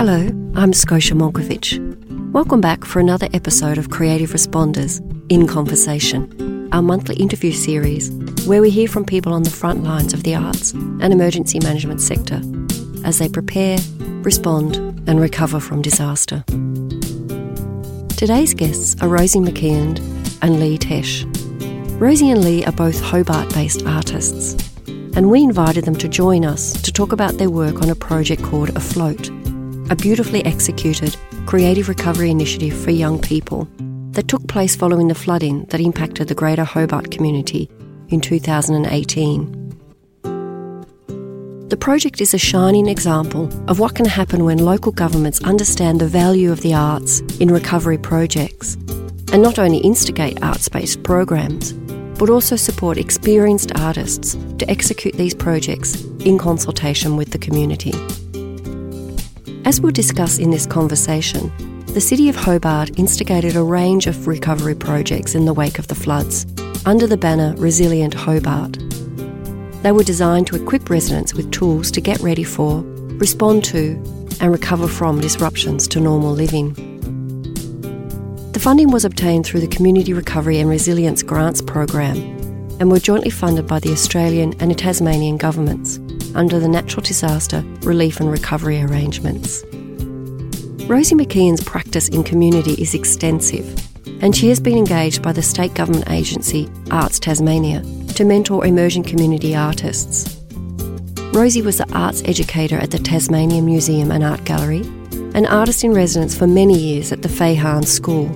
Hello, I'm Scotia Monkivitch. Welcome back for another episode of Creative Responders in Conversation, our monthly interview series where we hear from people on the front lines of the arts and emergency management sector as they prepare, respond, and recover from disaster. Today's guests are Rosie McKeand and Lee Tesh. Rosie and Lee are both Hobart based artists, and we invited them to join us to talk about their work on a project called Afloat a beautifully executed creative recovery initiative for young people that took place following the flooding that impacted the Greater Hobart community in 2018. The project is a shining example of what can happen when local governments understand the value of the arts in recovery projects and not only instigate arts based programs, but also support experienced artists to execute these projects in consultation with the community. As we'll discuss in this conversation, the City of Hobart instigated a range of recovery projects in the wake of the floods under the banner Resilient Hobart. They were designed to equip residents with tools to get ready for, respond to, and recover from disruptions to normal living. The funding was obtained through the Community Recovery and Resilience Grants Program and were jointly funded by the Australian and Tasmanian governments under the Natural Disaster Relief and Recovery Arrangements. Rosie McKeand's practice in community is extensive, and she has been engaged by the state government agency Arts Tasmania to mentor emerging community artists. Rosie was the arts educator at the Tasmania Museum and Art Gallery, an artist in residence for many years at the Fahan School.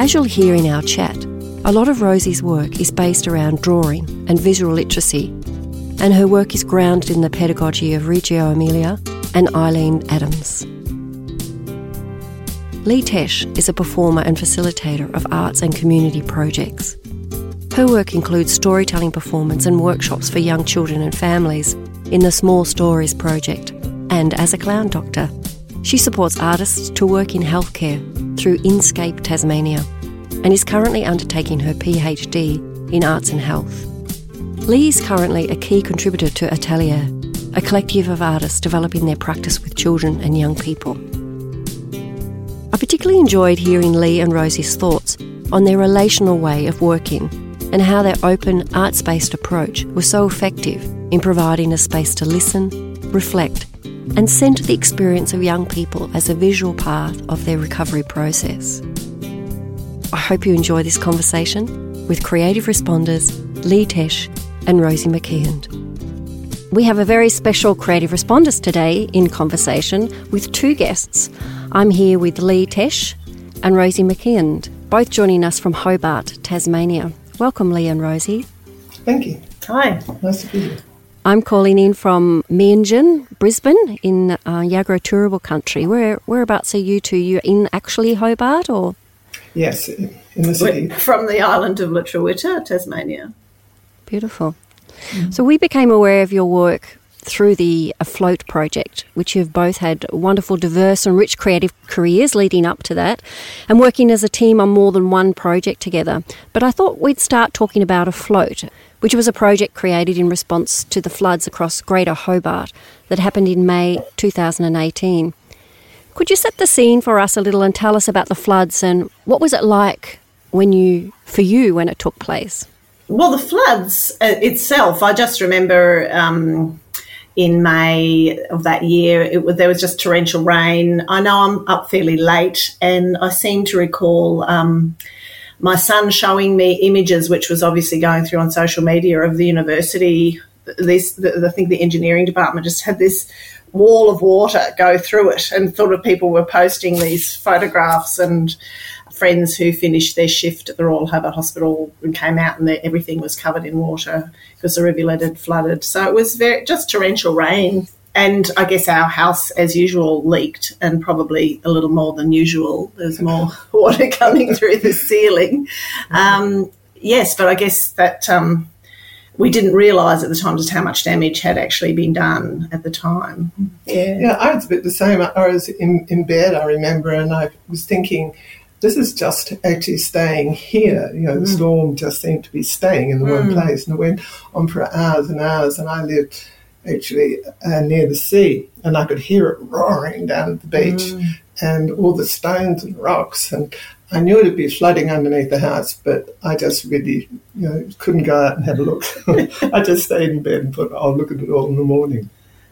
As you'll hear in our chat, a lot of Rosie's work is based around drawing and visual literacy and her work is grounded in the pedagogy of Reggio Emilia and Eileen Adams. Lee Tesh is a performer and facilitator of arts and community projects. Her work includes storytelling performance and workshops for young children and families in the Small Stories project, and as a clown doctor, she supports artists to work in healthcare through Inscape Tasmania and is currently undertaking her PhD in Arts and Health. Lee is currently a key contributor to Atelier, a collective of artists developing their practice with children and young people. I particularly enjoyed hearing Lee and Rosie's thoughts on their relational way of working and how their open, arts based approach was so effective in providing a space to listen, reflect, and centre the experience of young people as a visual part of their recovery process. I hope you enjoy this conversation with creative responders Lee Tesh and Rosie McKeand. We have a very special Creative Responders today in conversation with two guests. I'm here with Lee Tesh and Rosie McKeand, both joining us from Hobart, Tasmania. Welcome, Lee and Rosie. Thank you. Hi. Nice to be here. I'm calling in from Meanjin, Brisbane, in uh, Yagara Turrbal country. Where whereabouts are you two? You in actually Hobart or? Yes, in the city. We're from the island of Lutruwita, Tasmania. Beautiful. Mm-hmm. So we became aware of your work through the Afloat project, which you've both had wonderful, diverse, and rich creative careers leading up to that, and working as a team on more than one project together. But I thought we'd start talking about Afloat, which was a project created in response to the floods across Greater Hobart that happened in May 2018. Could you set the scene for us a little and tell us about the floods and what was it like when you, for you, when it took place? Well, the floods uh, itself, I just remember um, in May of that year, it, there was just torrential rain. I know I'm up fairly late, and I seem to recall um, my son showing me images, which was obviously going through on social media of the university. This, the, I think the engineering department just had this wall of water go through it, and thought of people were posting these photographs and friends who finished their shift at the Royal Hobart Hospital and came out and everything was covered in water because the rivulet had flooded. So it was very, just torrential rain. And I guess our house, as usual, leaked and probably a little more than usual. There's more water coming through the ceiling. Um, yes, but I guess that um, we didn't realise at the time just how much damage had actually been done at the time. Yeah, yeah I was a bit the same. I was in, in bed, I remember, and I was thinking, this is just actually staying here. You know, mm. the storm just seemed to be staying in the mm. one place, and it went on for hours and hours. And I lived actually uh, near the sea, and I could hear it roaring down at the beach, mm. and all the stones and rocks, and I knew it'd be flooding underneath the house, but I just really, you know, couldn't go out and have a look. I just stayed in bed and thought, I'll look at it all in the morning.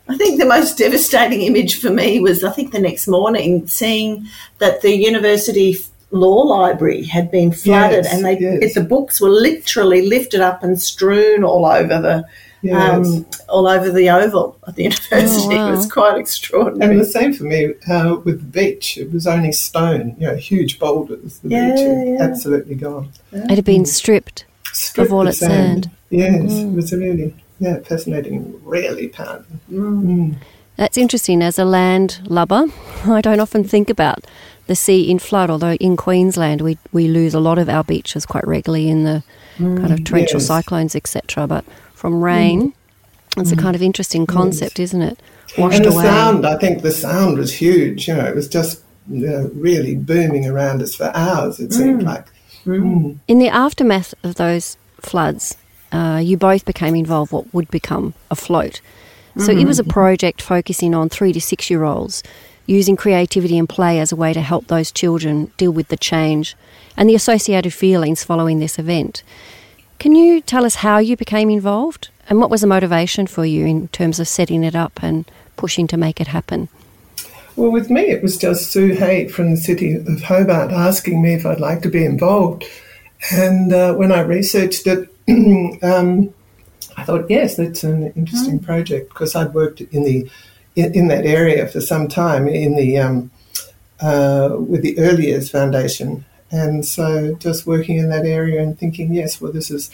I think the most devastating image for me was, I think, the next morning, seeing that the university law library had been flooded yes, and they, yes. the books were literally lifted up and strewn all over the yes. um, all over the oval at the university. Oh, wow. It was quite extraordinary. And the same for me uh, with the beach. It was only stone, you know, huge boulders. The yeah, beach yeah. absolutely gone. Yeah. It had been stripped, stripped of all its sand. sand. Yes, mm. it was really yeah fascinating, really powerful. Mm. Mm. That's interesting. As a land lubber, I don't often think about the sea in flood, although in Queensland we, we lose a lot of our beaches quite regularly in the mm, kind of torrential yes. cyclones, etc. But from rain, mm. it's mm. a kind of interesting concept, yes. isn't it? Washed and the away. sound, I think the sound was huge. You know, it was just you know, really booming around us for hours, it seemed mm. like. Mm. Mm. In the aftermath of those floods, uh, you both became involved what would become Afloat. So it was a project focusing on three to six year olds using creativity and play as a way to help those children deal with the change and the associated feelings following this event. Can you tell us how you became involved and what was the motivation for you in terms of setting it up and pushing to make it happen? Well, with me, it was just Sue Haight from the city of Hobart asking me if I'd like to be involved. And uh, when I researched it, um, I thought, yes, that's an interesting mm. project because I'd worked in the in, in that area for some time in the um, uh, with the Early Years Foundation, and so just working in that area and thinking, yes, well, this is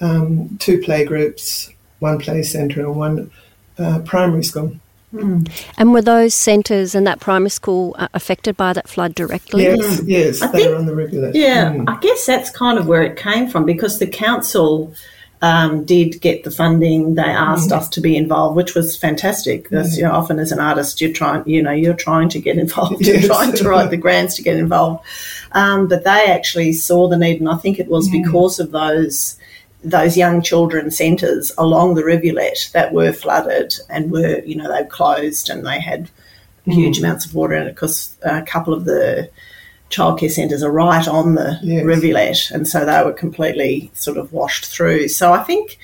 um, two play groups, one play centre, and one uh, primary school. Mm. And were those centres and that primary school uh, affected by that flood directly? Yes, yes, I they think, were on the rivulet. Yeah, mm. I guess that's kind of where it came from because the council um, did get the funding. They asked mm. us to be involved, which was fantastic. Because you know, often as an artist, you're trying, you know, you're trying to get involved. Yes. You're trying to write the grants to get involved. Um, but they actually saw the need, and I think it was mm. because of those those young children centres along the rivulet that were flooded and were, you know, they closed and they had huge mm. amounts of water in it because a couple of the childcare centres are right on the yes. rivulet, and so they were completely sort of washed through. So I think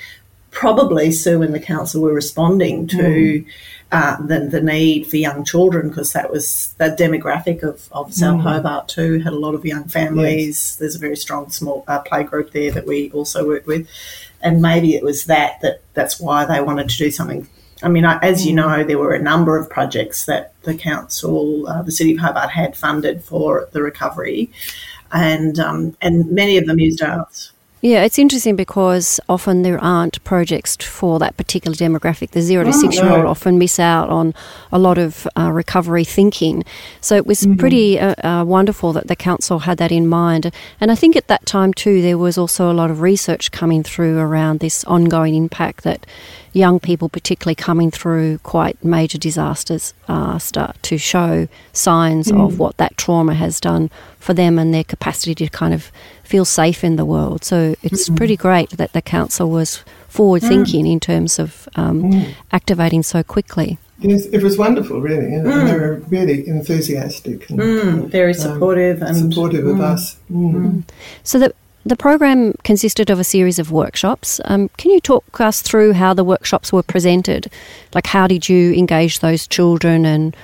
probably Sue and the council were responding to mm. uh, the, the need for young children because that was the demographic of, of South mm. Hobart too had a lot of young families. Yes. There's a very strong small uh, play group there that we also work with, and maybe it was that that that's why they wanted to do something I mean, as you know, there were a number of projects that the council, uh, the City of Hobart, had funded for the recovery, and um, and many of them used arts. Yeah, it's interesting because often there aren't projects for that particular demographic. The zero to oh, six year old often miss out on a lot of uh, recovery thinking. So it was mm-hmm. pretty uh, uh, wonderful that the council had that in mind. And I think at that time too, there was also a lot of research coming through around this ongoing impact that young people, particularly coming through quite major disasters, uh, start to show signs mm. of what that trauma has done for them and their capacity to kind of feel safe in the world. So it's mm pretty great that the council was forward mm. thinking mm. in terms of um, mm. activating so quickly. Yes, it was wonderful, really. You know, mm. They were really enthusiastic and mm, very supportive um, and supportive of us. So the the program consisted of a series of workshops. Um, can you talk us through how the workshops were presented? Like, how did you engage those children and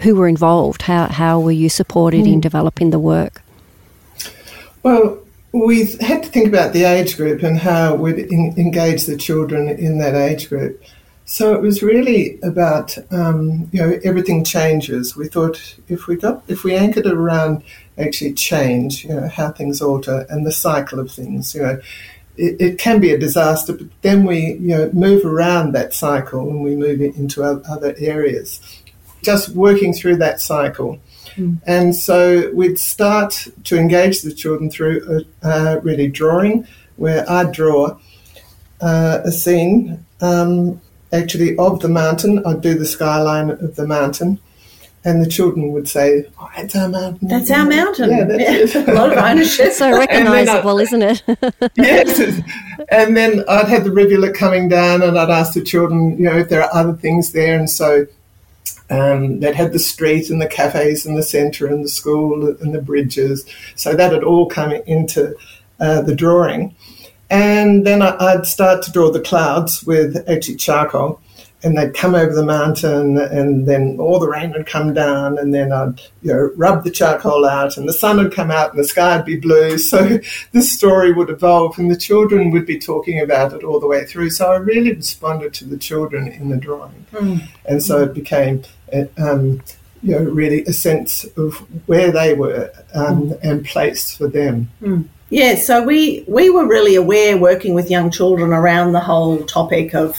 who were involved? How, how were you supported mm. in hmm. developing the work? Well, we had to think about the age group and how we'd in, engage the children in that age group. So it was really about um, you know everything changes. We thought if we got if we anchored around actually change, you know how things alter and the cycle of things, you know. It, it can be a disaster, but then we, you know, move around that cycle and we move it into other areas. Just working through that cycle, mm. and so we'd start to engage the children through uh, really drawing, where I'd draw uh, a scene um, actually of the mountain. I'd do the skyline of the mountain. And the children would say, oh, "That's our mountain." That's our mountain. Yeah, that's yeah. a lot of ownership. so recognisable, isn't it? yes. And then I'd have the rivulet coming down, and I'd ask the children, you know, if there are other things there, and so um, that had the street and the cafes and the centre and the school and the bridges. So that had all come into uh, the drawing. And then I'd start to draw the clouds with actually charcoal and they'd come over the mountain and then all the rain would come down and then I'd you know rub the charcoal out and the sun would come out and the sky would be blue so this story would evolve and the children would be talking about it all the way through so I really responded to the children in the drawing mm. and so it became um, you know really a sense of where they were um, mm. and place for them mm. Yeah, so we we were really aware working with young children around the whole topic of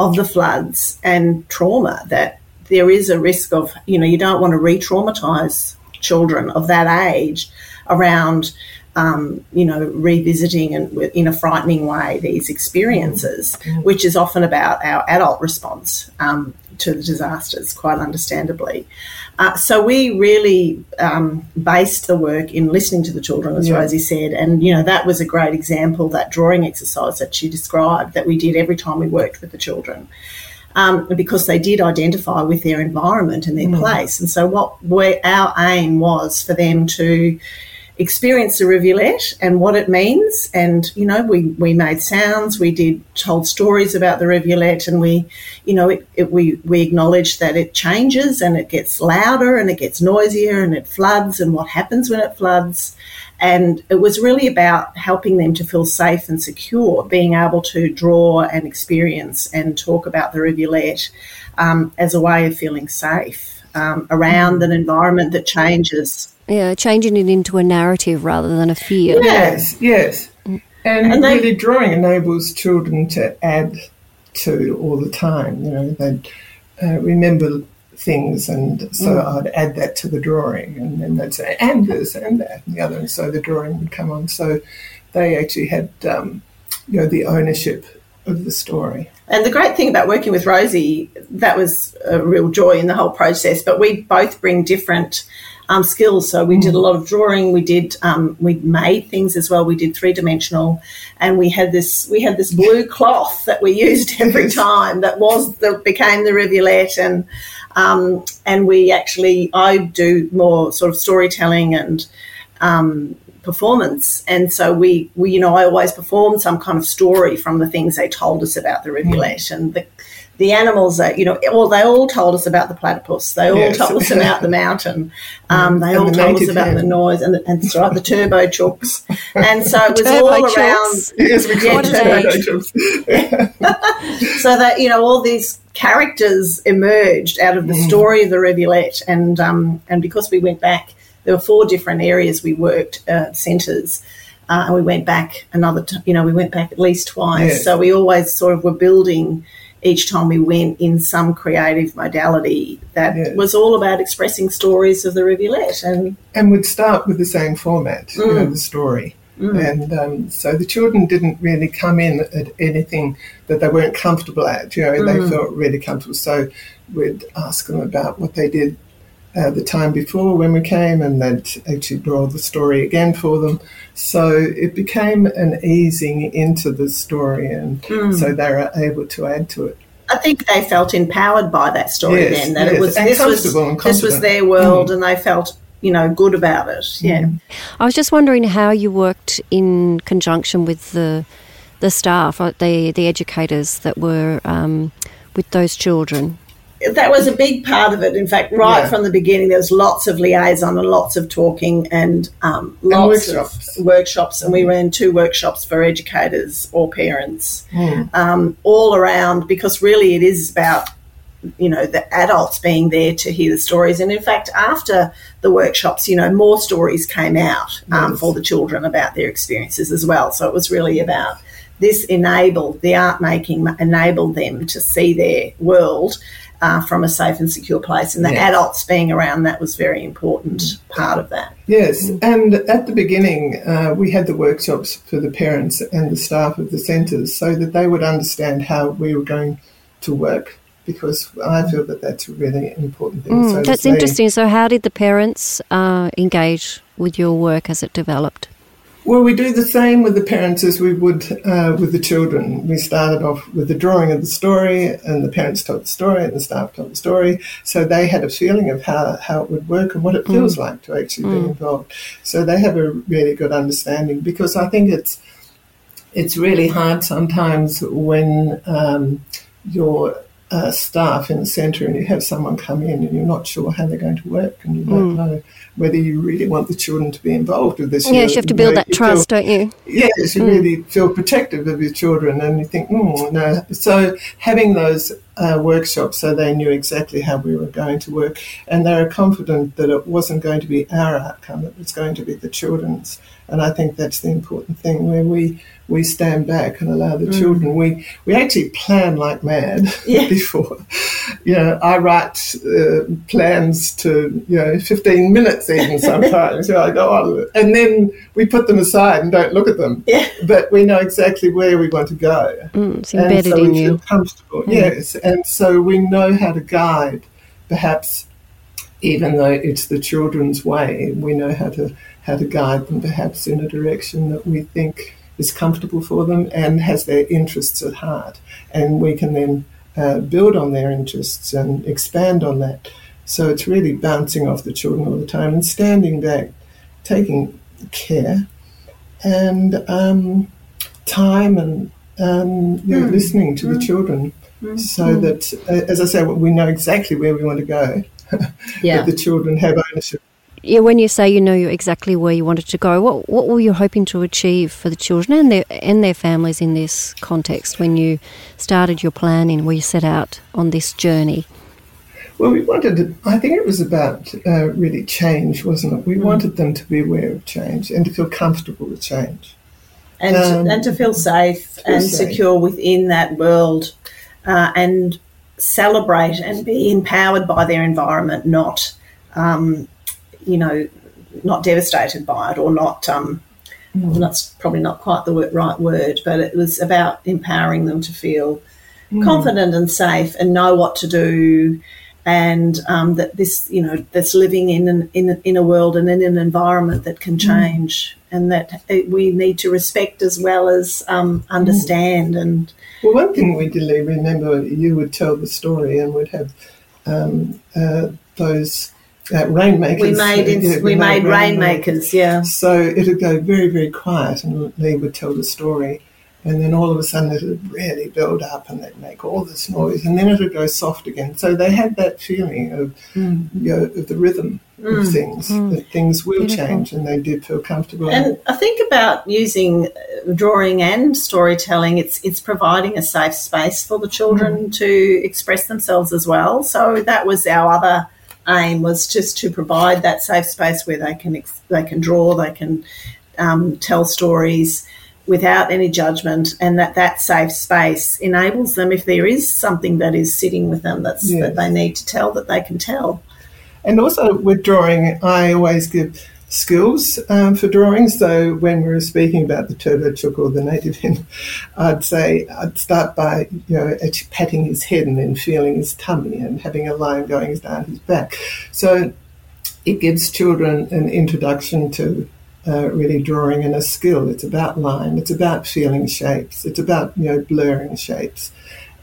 of the floods and trauma that there is a risk of, you know, you don't want to re traumatize children of that age around, um, you know, revisiting and in a frightening way these experiences, mm-hmm. which is often about our adult response um, to the disasters, quite understandably. Uh, so we really um, based the work in listening to the children, as yeah. Rosie said, and you know that was a great example that drawing exercise that she described that we did every time we worked with the children. Um, because they did identify with their environment and their mm. place. And so, what our aim was for them to experience the rivulet and what it means. And, you know, we, we made sounds, we did told stories about the rivulet and we, you know, it, it, we, we acknowledged that it changes and it gets louder and it gets noisier and it floods and what happens when it floods. And it was really about helping them to feel safe and secure, being able to draw and experience and talk about the rivulet um, as a way of feeling safe um, around an environment that changes yeah, changing it into a narrative rather than a fear. Yes, yes. And, and they, really drawing enables children to add to all the time. You know, they uh, remember things, and so mm. I'd add that to the drawing, and then they'd say, and this, and that, and the other, and so the drawing would come on. So they actually had, um, you know, the ownership of the story. And the great thing about working with Rosie, that was a real joy in the whole process. But we both bring different um, skills. So we did a mm. lot of drawing. We did um, we made things as well. We did three dimensional, and we had this we had this blue cloth that we used every time that was that became the rivulet and. Um, and we actually, I do more sort of storytelling and um, performance. And so we, we, you know, I always performed some kind of story from the things they told us about the rivulet. Mm. And the, the animals that you know, well, they all told us about the platypus. They all yes. told us about the mountain. Um, they and all the told us about the noise and, the, and right, the turbo chooks. And so it was all around. Yes, we call turbo chooks. so that you know, all these characters emerged out of the mm. story of the rivulet, and um, and because we went back, there were four different areas we worked uh, centres. Uh, and we went back another, t- you know, we went back at least twice. Yes. So we always sort of were building each time we went in some creative modality that yes. was all about expressing stories of the rivulet and and would start with the same format mm. you know mm. the story mm. and um, so the children didn't really come in at anything that they weren't comfortable at you know mm. they felt really comfortable so we'd ask them about what they did uh, the time before when we came, and they'd actually draw the story again for them. So it became an easing into the story, and mm. so they were able to add to it. I think they felt empowered by that story yes, then. That yes. it was and this was this was their world, mm. and they felt you know good about it. Yeah. Mm. I was just wondering how you worked in conjunction with the the staff, the the educators that were um, with those children that was a big part of it. In fact, right yeah. from the beginning, there was lots of liaison and lots of talking and um, lots and workshops. of workshops. And we ran two workshops for educators or parents, mm. um, all around because really it is about you know the adults being there to hear the stories and in fact after the workshops you know more stories came out um, yes. for the children about their experiences as well so it was really about this enabled the art making enabled them to see their world uh, from a safe and secure place. And the yes. adults being around that was very important part of that. Yes, and at the beginning, uh, we had the workshops for the parents and the staff of the centres so that they would understand how we were going to work because I feel that that's a really important thing. Mm, so that's interesting. So, how did the parents uh, engage with your work as it developed? Well, we do the same with the parents as we would uh, with the children. We started off with the drawing of the story, and the parents told the story, and the staff told the story. So they had a feeling of how, how it would work and what it feels mm. like to actually mm. be involved. So they have a really good understanding because I think it's it's really hard sometimes when um, you're uh, staff in the centre and you have someone come in and you're not sure how they're going to work and you don't mm. know whether you really want the children to be involved with this. Yes, you have to build know, that trust, feel, don't you? Yes, you mm. really feel protective of your children and you think, mm, no. So having those uh, workshops so they knew exactly how we were going to work and they were confident that it wasn't going to be our outcome, it was going to be the children's. And I think that's the important thing where we we stand back and allow the mm. children. We we actually plan like mad yeah. before. You know, I write uh, plans to you know 15 minutes even sometimes. you know, I go on, and then we put them aside and don't look at them. Yeah. But we know exactly where we want to go. Mm, it's embedded and so in we you. feel comfortable. Mm. Yes, and so we know how to guide. Perhaps even though it's the children's way, we know how to how to guide them perhaps in a direction that we think is comfortable for them and has their interests at heart. And we can then uh, build on their interests and expand on that. So it's really bouncing off the children all the time and standing back, taking care and um, time and um, you know, mm. listening to mm. the children mm. so hmm. that, uh, as I say, we know exactly where we want to go. yeah. that the children have ownership yeah, when you say you know exactly where you wanted to go, what what were you hoping to achieve for the children and their and their families in this context when you started your planning, where you set out on this journey? Well, we wanted to, I think it was about uh, really change, wasn't it? We mm. wanted them to be aware of change and to feel comfortable with change. And, um, and to feel safe feel and safe. secure within that world uh, and celebrate and be empowered by their environment, not um, you know, not devastated by it or not. Um, mm. That's probably not quite the right word, but it was about empowering them to feel mm. confident and safe and know what to do, and um, that this, you know, that's living in an, in in a world and in an environment that can mm. change, mm. and that we need to respect as well as um, understand. And well, one thing we did remember, you would tell the story and would have um, uh, those uh, rainmakers. We made uh, yeah, we, we, made, made rainmakers, yeah. So it'd go very very quiet, and Lee would tell the story, and then all of a sudden it'd really build up, and they'd make all this noise, and then it'd go soft again. So they had that feeling of mm. you know of the rhythm mm. of things mm. that things will Beautiful. change, and they did feel comfortable. And I think about using uh, drawing and storytelling. It's it's providing a safe space for the children mm. to express themselves as well. So that was our other aim was just to provide that safe space where they can they can draw, they can um, tell stories without any judgment, and that that safe space enables them if there is something that is sitting with them that's yes. that they need to tell that they can tell. And also with drawing, I always give skills um, for drawing. So when we were speaking about the turbo chook or the native hen, I'd say I'd start by you know patting his head and then feeling his tummy and having a line going down his back. So it gives children an introduction to uh, really drawing and a skill. It's about line. It's about feeling shapes. It's about you know blurring shapes.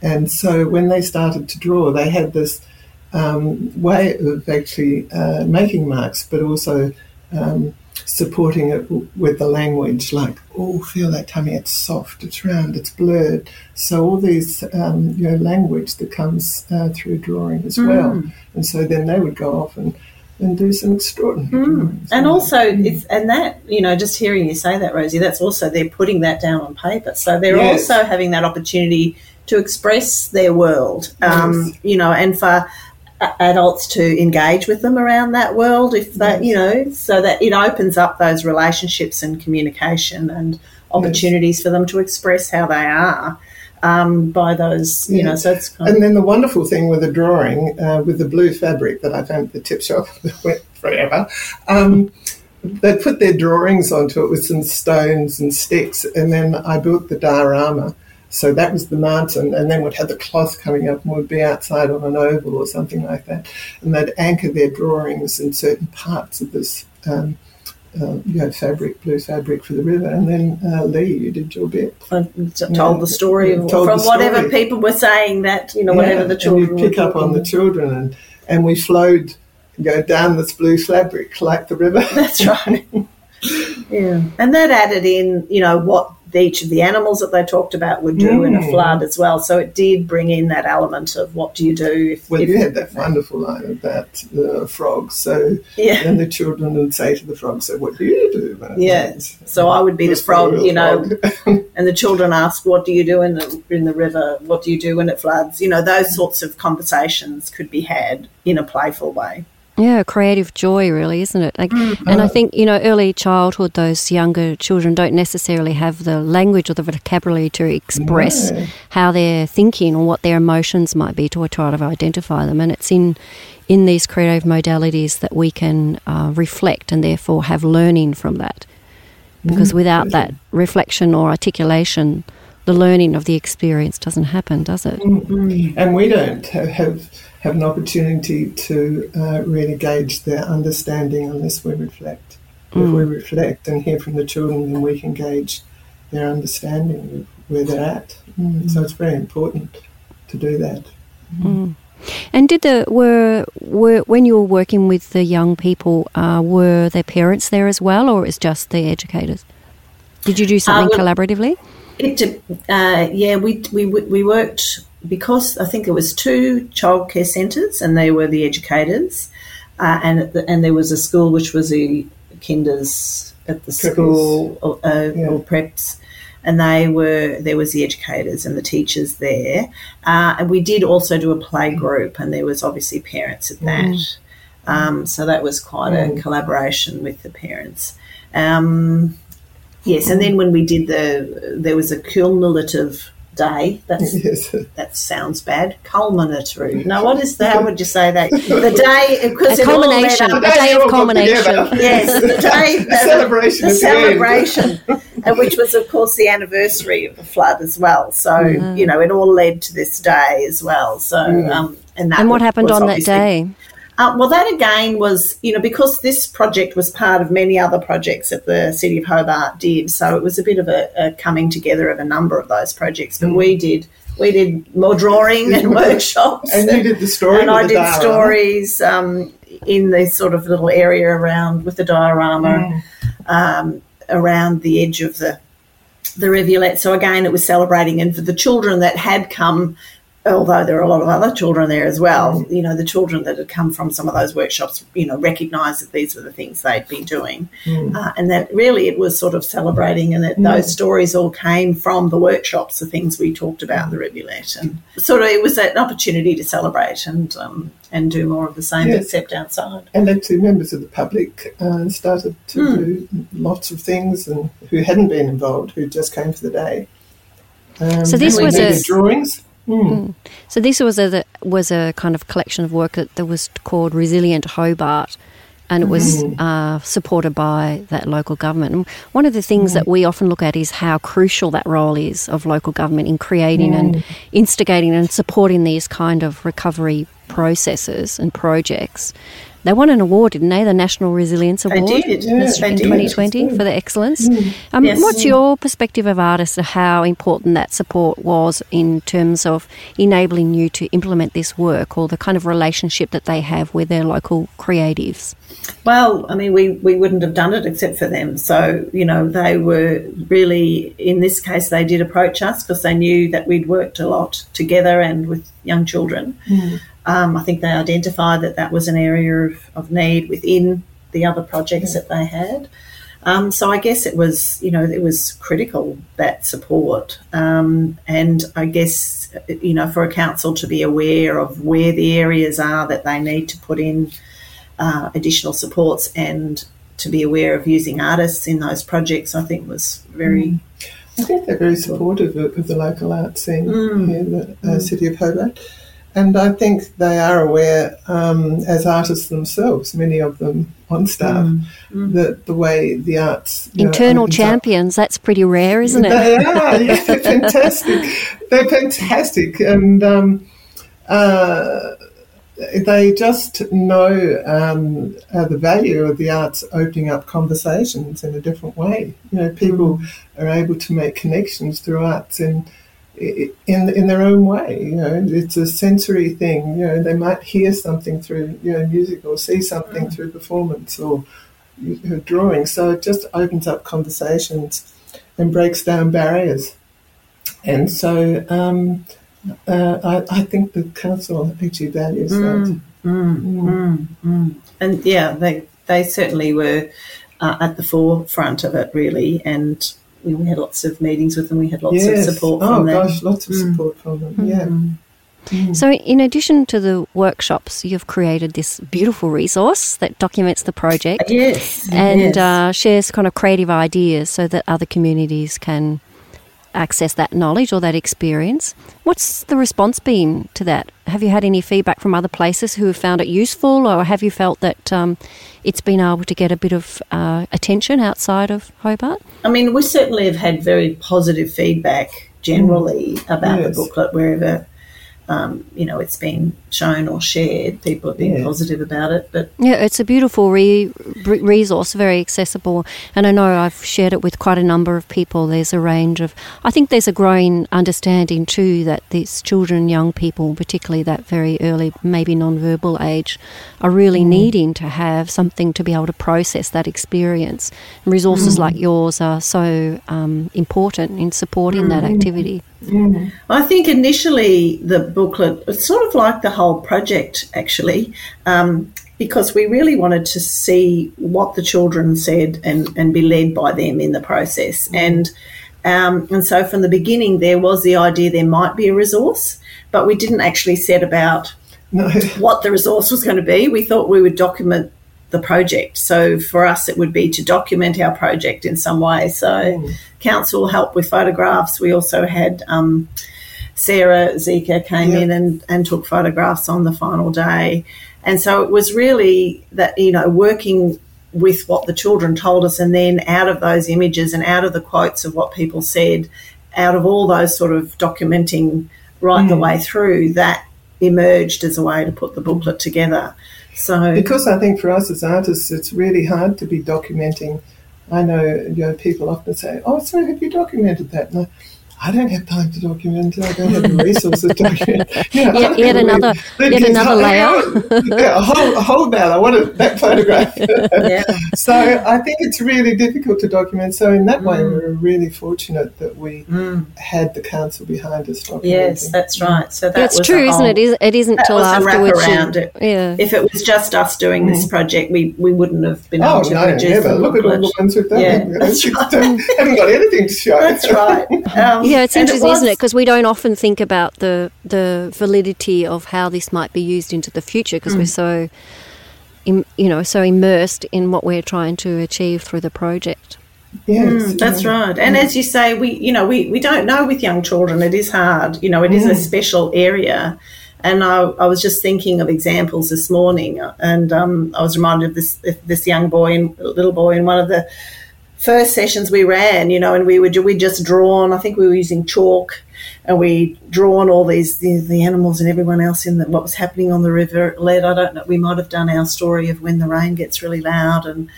And so when they started to draw, they had this um, way of actually uh, making marks, but also um, supporting it with the language, like, oh, feel that tummy, it's soft, it's round, it's blurred. So all these, um, you know, language that comes uh, through drawing as mm. well. And so then they would go off and, and do some extraordinary mm. And also, it's, and that, you know, just hearing you say that, Rosie, that's also, they're putting that down on paper. So they're yes. also having that opportunity to express their world, um, yes. you know, and for adults to engage with them around that world if that you know so that it opens up those relationships and communication and opportunities yes. for them to express how they are um, by those you know so it's kind and then the wonderful thing with the drawing uh, with the blue fabric that i found at the tip shop that went forever um, they put their drawings onto it with some stones and sticks and then i built the diorama So that was the mountain, and then we'd have the cloth coming up and we'd be outside on an oval or something like that. And they'd anchor their drawings in certain parts of this. Um, uh, you had fabric, blue fabric for the river, and then uh, Lee, you did your bit. I told the story told from the story. whatever people were saying that you know yeah, whatever the children. And you pick up on the children, and and we flowed, go down this blue fabric like the river. That's right. yeah, and that added in you know what each of the animals that they talked about would do mm. in a mm. flood as well. So it did bring in that element of what do you do if. Well, if, you had that wonderful line about the frogs. So yeah. and the children would say to the frogs, "So what do you do?" Yeah. So I would be the frog, you know, and the children ask, "What do you do in the in the river? What do you do when it floods?" You know, those sorts of conversations could be had in a playful way. Yeah, creative joy, really, isn't it? Like, mm-hmm. And I think, you know, early childhood, those younger children don't necessarily have the language or the vocabulary to express no. how they're thinking or what their emotions might be to try to identify them. And it's in, in these creative modalities that we can uh, reflect and therefore have learning from that. Because mm-hmm. without that reflection or articulation, the learning of the experience doesn't happen, does it? Mm-hmm. And we don't have have an opportunity to uh, really gauge their understanding unless we reflect. Mm. If we mm. reflect and hear from the children, then we can gauge their understanding of where they're at. Mm. So it's very important to do that. Mm. And did the were were when you were working with the young people, uh, were their parents there as well, or is just the educators? Did you do something uh, well, collaboratively? It, uh, yeah, we, we we worked because I think it was two childcare centres and they were the educators, uh, and and there was a school which was a kinders at the Preppers. school or, uh, yeah. or preps, and they were there was the educators and the teachers there, uh, and we did also do a play group, and there was obviously parents at that. Mm. Um, so that was quite mm. a collaboration with the parents. Um, yes, and then when we did the, there was a cumulative day. That's yes. that sounds bad. Culminatory. No, what is that? How would you say that? The day because a culmination. A day of culmination. yes, the day. the celebration. The celebration, and which was of course the anniversary of the flood as well. So mm. you know it all led to this day as well. So mm. um, and that and what happened on that day? Uh, well, that again was, you know, because this project was part of many other projects that the City of Hobart did. So it was a bit of a, a coming together of a number of those projects. But mm. we did we did more drawing and workshops. and you did the story. And I did diorama. stories um, in this sort of little area around with the diorama mm. um, around the edge of the the rivulet. So again, it was celebrating, and for the children that had come although there are a lot of other children there as well, mm. you know, the children that had come from some of those workshops, you know, recognised that these were the things they'd been doing. Mm. Uh, and that really it was sort of celebrating and that mm. those stories all came from the workshops, the things we talked about in the rivulet. And sort of it was an opportunity to celebrate and um, and do more of the same, yes. except outside. And then two members of the public uh, started to mm. do lots of things and who hadn't been involved, who just came for the day. Um, so this was a drawings. Mm. So this was a was a kind of collection of work that, that was called Resilient Hobart, and it was mm. uh, supported by that local government. And one of the things mm. that we often look at is how crucial that role is of local government in creating and mm. instigating and supporting these kind of recovery processes and projects. They won an award, didn't they? The National Resilience Award did, yeah, in 2020 for the excellence. Mm. Um, yes. What's your perspective of artists of how important that support was in terms of enabling you to implement this work or the kind of relationship that they have with their local creatives? Well, I mean, we, we wouldn't have done it except for them. So, you know, they were really, in this case, they did approach us because they knew that we'd worked a lot together and with young children. Mm. Um, I think they identified that that was an area of, of need within the other projects that they had. Um, so I guess it was, you know, it was critical that support, um, and I guess, you know, for a council to be aware of where the areas are that they need to put in uh, additional supports and to be aware of using artists in those projects, I think was very. Mm. I think they're very supportive of, of the local art scene mm. here in the uh, mm. city of Hobart. And I think they are aware, um, as artists themselves, many of them on staff, mm. Mm. that the way the arts internal know, champions. Up. That's pretty rare, isn't it? They are. yeah, they're fantastic. they're fantastic, and um, uh, they just know um, uh, the value of the arts opening up conversations in a different way. You know, people mm. are able to make connections through arts and in in their own way. You know, it's a sensory thing. You know, they might hear something through you know music or see something mm. through performance or you know, drawing. So it just opens up conversations and breaks down barriers. And so um, uh, I, I, think the council actually values mm, that. Mm, mm, mm, and yeah, they they certainly were uh, at the forefront of it, really, and we, we had lots of meetings with them. We had lots yes. of support oh, from them. Oh gosh, lots of mm. support from them. Yeah. Mm. Mm. So, in addition to the workshops, you've created this beautiful resource that documents the project. Yes. And yes. Uh, shares kind of creative ideas so that other communities can access that knowledge or that experience. What's the response been to that? Have you had any feedback from other places who have found it useful, or have you felt that um, it's been able to get a bit of uh, attention outside of Hobart? I mean, we certainly have had very positive feedback generally mm. about yes. the booklet wherever um, you know, it's been shown or shared. People have been yeah. positive about it. But yeah, it's a beautiful re- resource, very accessible. And I know I've shared it with quite a number of people. There's a range of, I think there's a growing understanding too that these children, young people, particularly that very early, maybe non-verbal age, are really mm. needing to have something to be able to process that experience. And resources mm. like yours are so um, important in supporting mm. that activity. I think initially the booklet, it's sort of like the whole project actually, um, because we really wanted to see what the children said and, and be led by them in the process. And um, and so from the beginning, there was the idea there might be a resource, but we didn't actually set about no. what the resource was going to be. We thought we would document the project. So for us, it would be to document our project in some way. So mm. council helped with photographs. We also had um, Sarah Zika came yep. in and, and took photographs on the final day. And so it was really that, you know, working with what the children told us and then out of those images and out of the quotes of what people said, out of all those sort of documenting right mm. the way through, that emerged as a way to put the booklet together. So because I think for us as artists, it's really hard to be documenting. I know you know people often say, "Oh, so have you documented that?" And I, I don't have time to document it. I don't have the resources to document. You know, yet, yet another, yet another layer. yeah, a whole, a whole I wanted that photograph. yeah. So I think it's really difficult to document. So in that mm. way, we are really fortunate that we mm. had the council behind us documenting. Yes, that's right. So that it's true, isn't it? It isn't till afterwards. Around it. Yeah. If it was just us doing mm. this project, we, we wouldn't have been oh, able to no, produce never. Look at all the ones we've done. Yeah, that's right. haven't got anything to show. That's right. Um, yeah, it's interesting, isn't it? Because we don't often think about the the validity of how this might be used into the future because mm. we're so, you know, so immersed in what we're trying to achieve through the project. Yes, mm, that's yeah. right. And as you say, we you know we, we don't know with young children. It is hard. You know, it is a special area. And I, I, was just thinking of examples this morning, and um, I was reminded of this this young boy and little boy in one of the first sessions we ran, you know, and we would we just drawn. I think we were using chalk, and we drawn all these the, the animals and everyone else in the, what was happening on the river. Led, I don't know. We might have done our story of when the rain gets really loud, and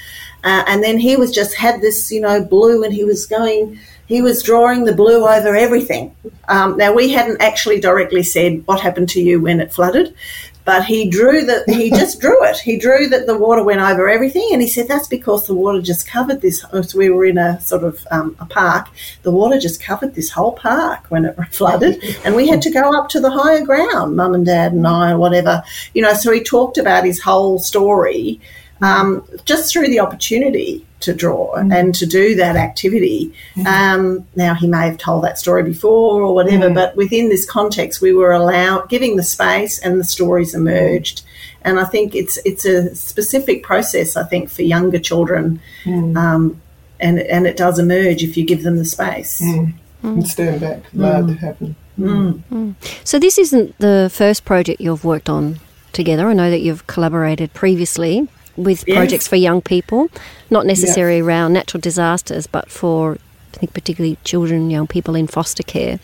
uh, and then he was just had this, you know, blue, and he was going. He was drawing the blue over everything. Um, now we hadn't actually directly said what happened to you when it flooded, but he drew that he just drew it. He drew that the water went over everything, and he said that's because the water just covered this. So we were in a sort of um, a park. The water just covered this whole park when it flooded, and we had to go up to the higher ground, mum and dad and I, or whatever. You know, so he talked about his whole story um, just through the opportunity to draw mm. and to do that activity. Mm. Um, now, he may have told that story before or whatever, mm. but within this context, we were allowed giving the space, and the stories emerged. And I think it's it's a specific process. I think for younger children, mm. um, and and it does emerge if you give them the space. Mm. And stand back, allow it to happen. Mm. Mm. So this isn't the first project you've worked on together. I know that you've collaborated previously with Yes. projects for young people, not necessarily around natural disasters, but for I think particularly children, young people in foster care.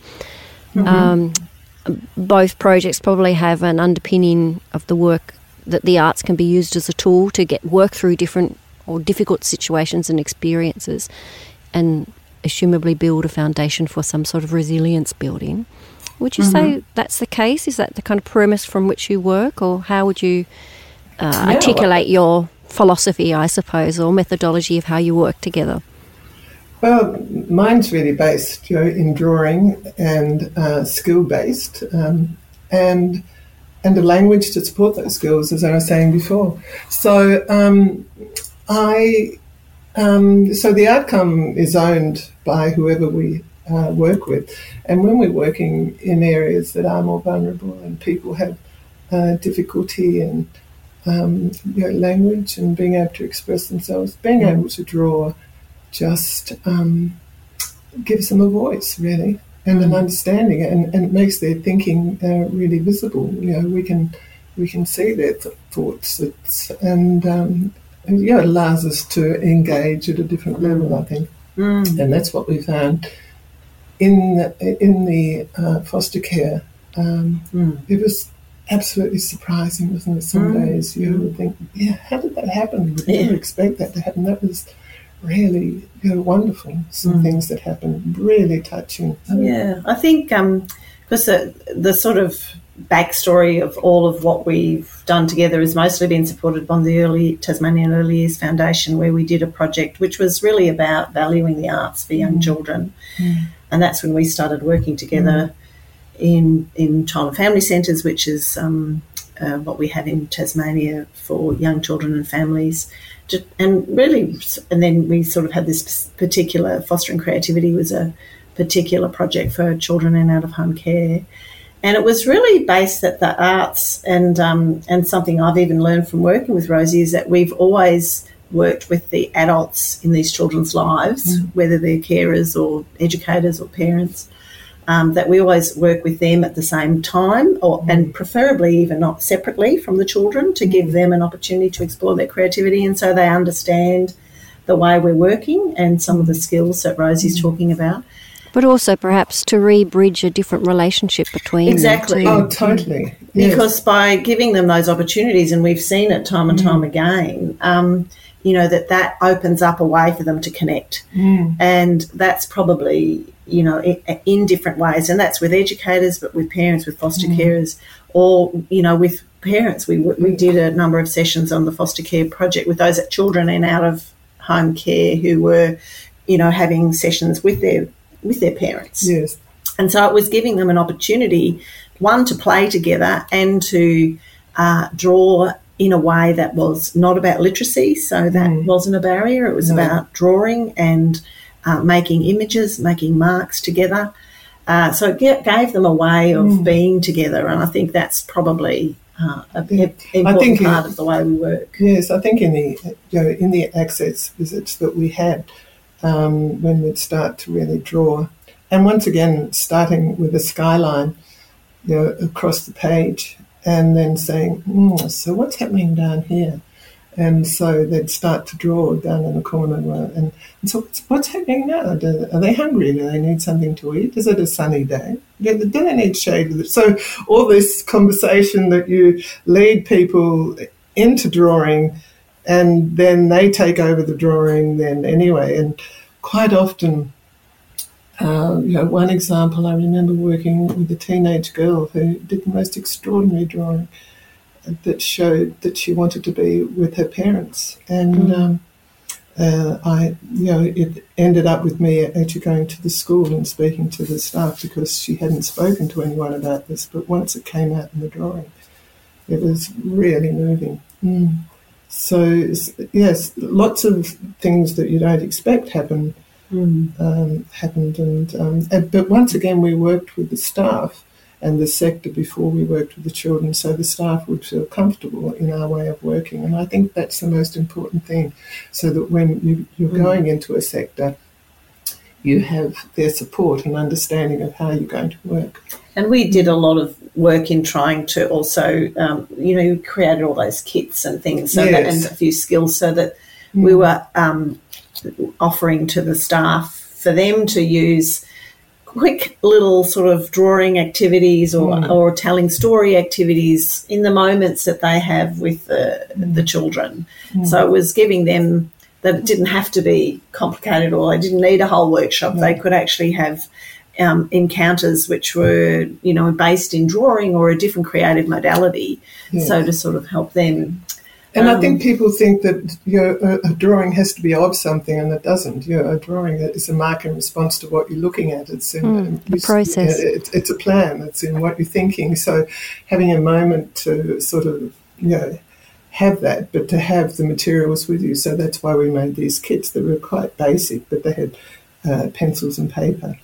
Um, both projects probably have an underpinning of the work that the arts can be used as a tool to get work through different or difficult situations and experiences, and assumably build a foundation for some sort of resilience building. Would you say that's the case? Is that the kind of premise from which you work, or how would you uh, articulate your philosophy, I suppose, or methodology of how you work together? Well, mine's really based, you know, in drawing and uh, skill based, um, and and a language to support those skills, as I was saying before. So um, I, um, so the outcome is owned by whoever we uh, work with, and when we're working in areas that are more vulnerable and people have uh, difficulty in um, you know, language and being able to express themselves, being able to draw just um, gives them a voice, really, and an understanding, and, and it makes their thinking uh, really visible. You know, we can we can see their th- thoughts, it's, and, um, it allows us to engage at a different level. I think, Mm. and that's what we found in the, in the uh, foster care. Um, Mm. it was absolutely surprising, wasn't it? Some Mm. days you would think, yeah, how did that happen? You Would Yeah. never expect that to happen. That was really you know, wonderful. Some Mm. things that happened, really touching. Yeah, I think because the, the sort of backstory of all of what we've done together has mostly been supported by the early Tasmanian Early Years Foundation, where we did a project which was really about valuing the arts for young children, and that's when we started working together in in child and family centres, which is um, uh, what we have in Tasmania for young children and families. And really, and then we sort of had this particular fostering creativity was a particular project for children in out of home care. And it was really based at the arts, and um, and something I've even learned from working with Rosie is that we've always worked with the adults in these children's lives, whether they're carers or educators or parents. Um, that we always work with them at the same time, or mm. and preferably even not separately from the children, to give mm. them an opportunity to explore their creativity, and so they understand the way we're working and some of the skills that Rosie's mm. talking about. But also perhaps to re-bridge a different relationship between Exactly. them. Oh, totally. Yes. because by giving them those opportunities, and we've seen it time and time again, um, you know that that opens up a way for them to connect, and that's probably you know in, different ways, and that's with educators, but with parents, with foster carers, or you know with parents. We we did a number of sessions on the foster care project with those children in out of home care who were, you know, having sessions with their with their parents. yes. And so it was giving them an opportunity, one, to play together and to uh, draw in a way that was not about literacy. So that wasn't a barrier. It was No. about drawing and uh, making images, making marks together. Uh, so it ga- gave them a way of being together. And I think that's probably uh, a big, important part of the way we work. Yes, I think in the you know in the access visits that we had um, when we'd start to really draw, and once again starting with a skyline, you know, across the page, and then saying, mm, "So what's happening down here?" And so they'd start to draw down in the corner, and, and so what's, what's happening now? Do, are they hungry? Do they need something to eat? Is it a sunny day? Do, do they need shade? So all this conversation that you lead people into drawing and then they take over the drawing then anyway and quite often uh, you know one example i remember working with a teenage girl who did the most extraordinary drawing that showed that she wanted to be with her parents and um, uh, I, you know, it ended up with me actually going to the school and speaking to the staff because she hadn't spoken to anyone about this. But once it came out in the drawing, it was really moving. Mm. So yes, lots of things that you don't expect happen um, happened, and, um, and but once again we worked with the staff and the sector before we worked with the children, so the staff would feel comfortable in our way of working, and I think that's the most important thing, so that when you, you're going into a sector. you have their support and understanding of how you're going to work. And we did a lot of work in trying to also, um, you know, created all those kits and things, so yes. that, and a few skills, so that mm. we were um, offering to the staff for them to use quick little sort of drawing activities or, mm. or telling story activities in the moments that they have with the, mm. the children. Mm. So it was giving them that it didn't have to be complicated or they didn't need a whole workshop. They could actually have um, encounters which were, you know, based in drawing or a different creative modality. So to sort of help them and um, I think people think that you know, a, drawing has to be of something, and it doesn't. You know, a drawing is a mark in response to what you're looking at. It's in mm, process. It, it's a plan. It's in what you're thinking. So, having a moment to sort of you know have that, but to have the materials with you. So that's why we made these kits. that were quite basic, but they had uh, pencils and paper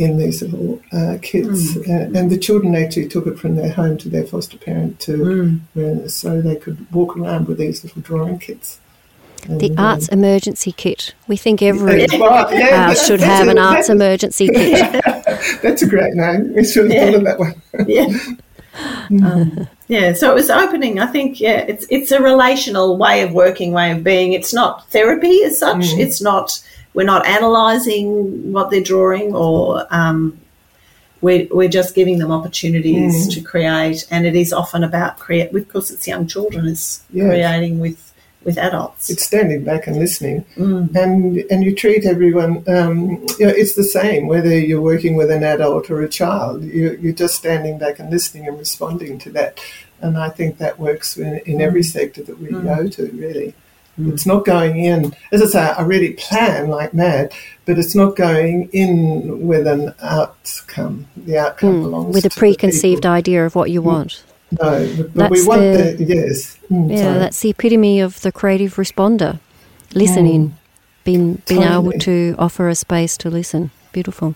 in these little uh, kits. Mm. Uh, and the children actually took it from their home to their foster parent to mm. so they could walk around with these little drawing kits. And, the arts um, emergency kit. We think every yeah, yeah, house should have an arts emergency kit. that's a great name. We should have yeah. thought of that one. yeah. Um, yeah, so it was opening. I think, yeah, it's it's a relational way of working, way of being. It's not therapy as such. Mm. It's not we're not analysing what they're drawing or um, we're, we're just giving them opportunities mm. to create. And it is often about create, because it's young children, it's yes. creating with with adults. It's standing back and listening, mm. and and you treat everyone. Um, you know, it's the same whether you're working with an adult or a child. You, you're just standing back and listening and responding to that. And I think that works in, in every mm. sector that we mm. go to, really. Mm. It's not going in, as I say, I really plan like mad, but it's not going in with an outcome. The outcome mm. belongs with a preconceived idea of what you mm. want. No, but, but we want the, the yes. Mm, yeah, sorry. that's the epitome of the creative responder. Listening, mm. being being totally. able to offer a space to listen. Beautiful.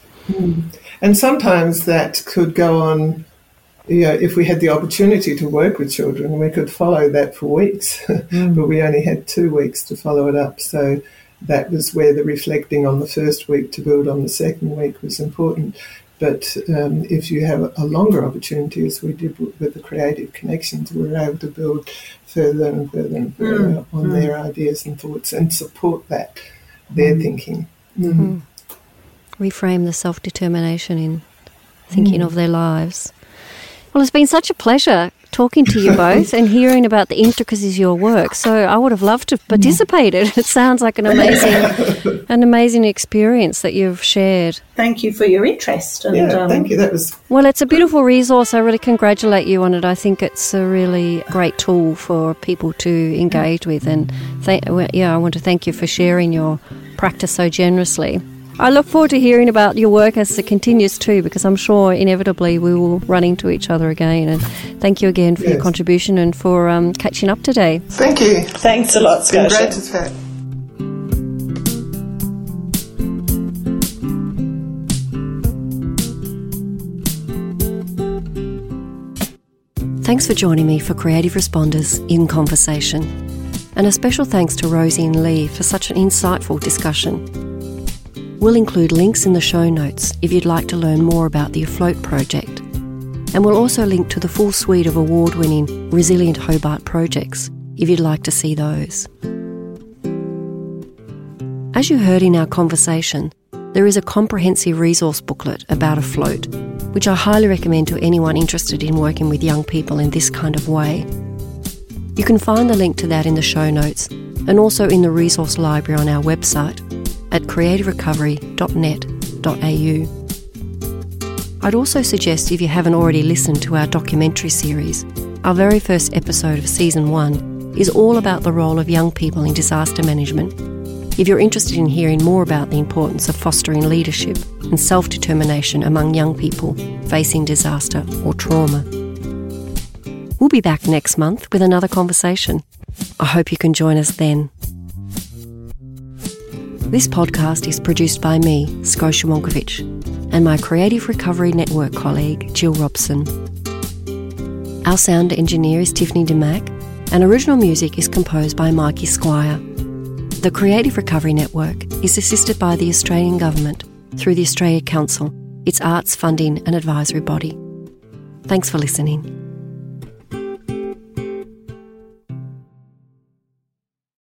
And sometimes that could go on you know, if we had the opportunity to work with children, we could follow that for weeks, mm. but we only had two weeks to follow it up. So that was where the reflecting on the first week to build on the second week was important. But um, if you have a longer opportunity, as we did with the creative connections, we were able to build further and further and further mm. on mm. their ideas and thoughts and support that, their mm. thinking. Mm-hmm. Reframe the self determination in thinking mm. of their lives. Well, it's been such a pleasure talking to you both and hearing about the intricacies of your work. So I would have loved to have participated. It sounds like an amazing, an amazing experience that you've shared. Thank you for your interest. And, yeah, um, thank you. That was well. It's a beautiful resource. I really congratulate you on it. I think it's a really great tool for people to engage with. And th- yeah, I want to thank you for sharing your practice so generously. I look forward to hearing about your work as it continues too, because I'm sure inevitably we will run into each other again. And thank you again for yes. your contribution and for um, catching up today. Thank you. Thanks a lot, Scotia. great to chat. Thanks for joining me for Creative Responders in Conversation. And a special thanks to Rosie and Lee for such an insightful discussion. We'll include links in the show notes if you'd like to learn more about the Afloat project. And we'll also link to the full suite of award winning Resilient Hobart projects if you'd like to see those. As you heard in our conversation, there is a comprehensive resource booklet about Afloat, which I highly recommend to anyone interested in working with young people in this kind of way. You can find the link to that in the show notes and also in the resource library on our website at creativerecovery.net.au. I'd also suggest if you haven't already listened to our documentary series, our very first episode of season one is all about the role of young people in disaster management. If you're interested in hearing more about the importance of fostering leadership and self determination among young people facing disaster or trauma, we'll be back next month with another conversation. I hope you can join us then. This podcast is produced by me, Scotia Monkivitch, and my Creative Recovery Network colleague, Jill Robson. Our sound engineer is Tiffany DeMack, and original music is composed by Mikey Squire. The Creative Recovery Network is assisted by the Australian Government through the Australia Council, its arts funding and advisory body. Thanks for listening.